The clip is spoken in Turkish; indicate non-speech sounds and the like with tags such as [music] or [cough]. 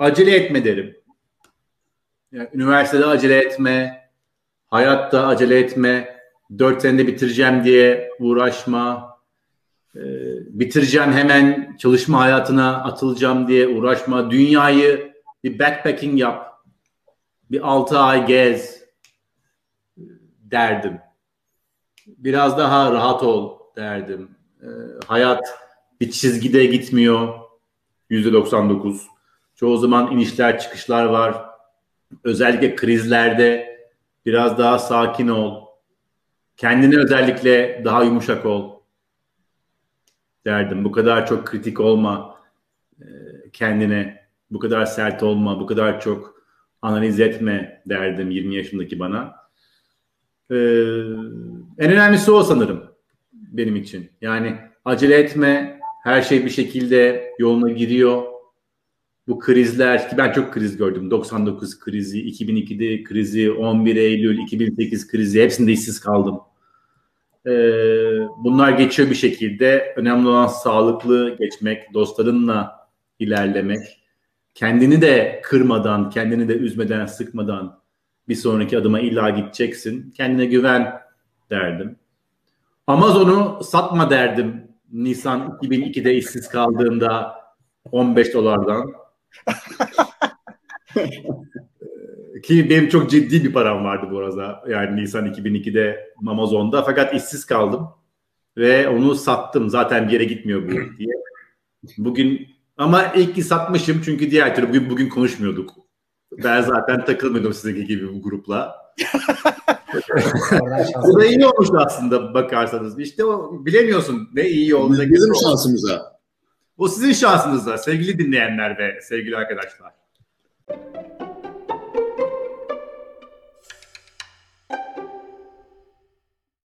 acele etme derim. Yani üniversitede acele etme, hayatta acele etme, dört senede bitireceğim diye uğraşma, e, bitireceğim hemen çalışma hayatına atılacağım diye uğraşma, dünyayı bir backpacking yap, bir altı ay gez derdim. Biraz daha rahat ol derdim. E, hayat bir çizgide gitmiyor. Yüzde 99. Çoğu zaman inişler çıkışlar var. Özellikle krizlerde biraz daha sakin ol. Kendine özellikle daha yumuşak ol derdim. Bu kadar çok kritik olma e, kendine. Bu kadar sert olma. Bu kadar çok analiz etme derdim 20 yaşındaki bana. Ee, en önemlisi o sanırım benim için. Yani acele etme. Her şey bir şekilde yoluna giriyor. Bu krizler ki ben çok kriz gördüm. 99 krizi, 2002'de krizi, 11 Eylül, 2008 krizi hepsinde işsiz kaldım. Ee, bunlar geçiyor bir şekilde. Önemli olan sağlıklı geçmek, dostlarınla ilerlemek. Kendini de kırmadan, kendini de üzmeden, sıkmadan bir sonraki adıma illa gideceksin. Kendine güven derdim. Amazon'u satma derdim. Nisan 2002'de işsiz kaldığında 15 dolardan. Ki benim çok ciddi bir param vardı bu arada. Yani Nisan 2002'de Amazon'da. Fakat işsiz kaldım. Ve onu sattım. Zaten bir yere gitmiyor bu [clears throat] diye. Bugün ama ilk ki satmışım çünkü diğer türlü bugün, bugün konuşmuyorduk. Ben zaten takılmıyordum sizinki gibi bu grupla. [laughs] bu da iyi olmuş aslında bakarsanız. İşte o bilemiyorsun ne iyi olacak. Bizim şansımıza. O sizin şansınızda sevgili dinleyenler ve sevgili arkadaşlar.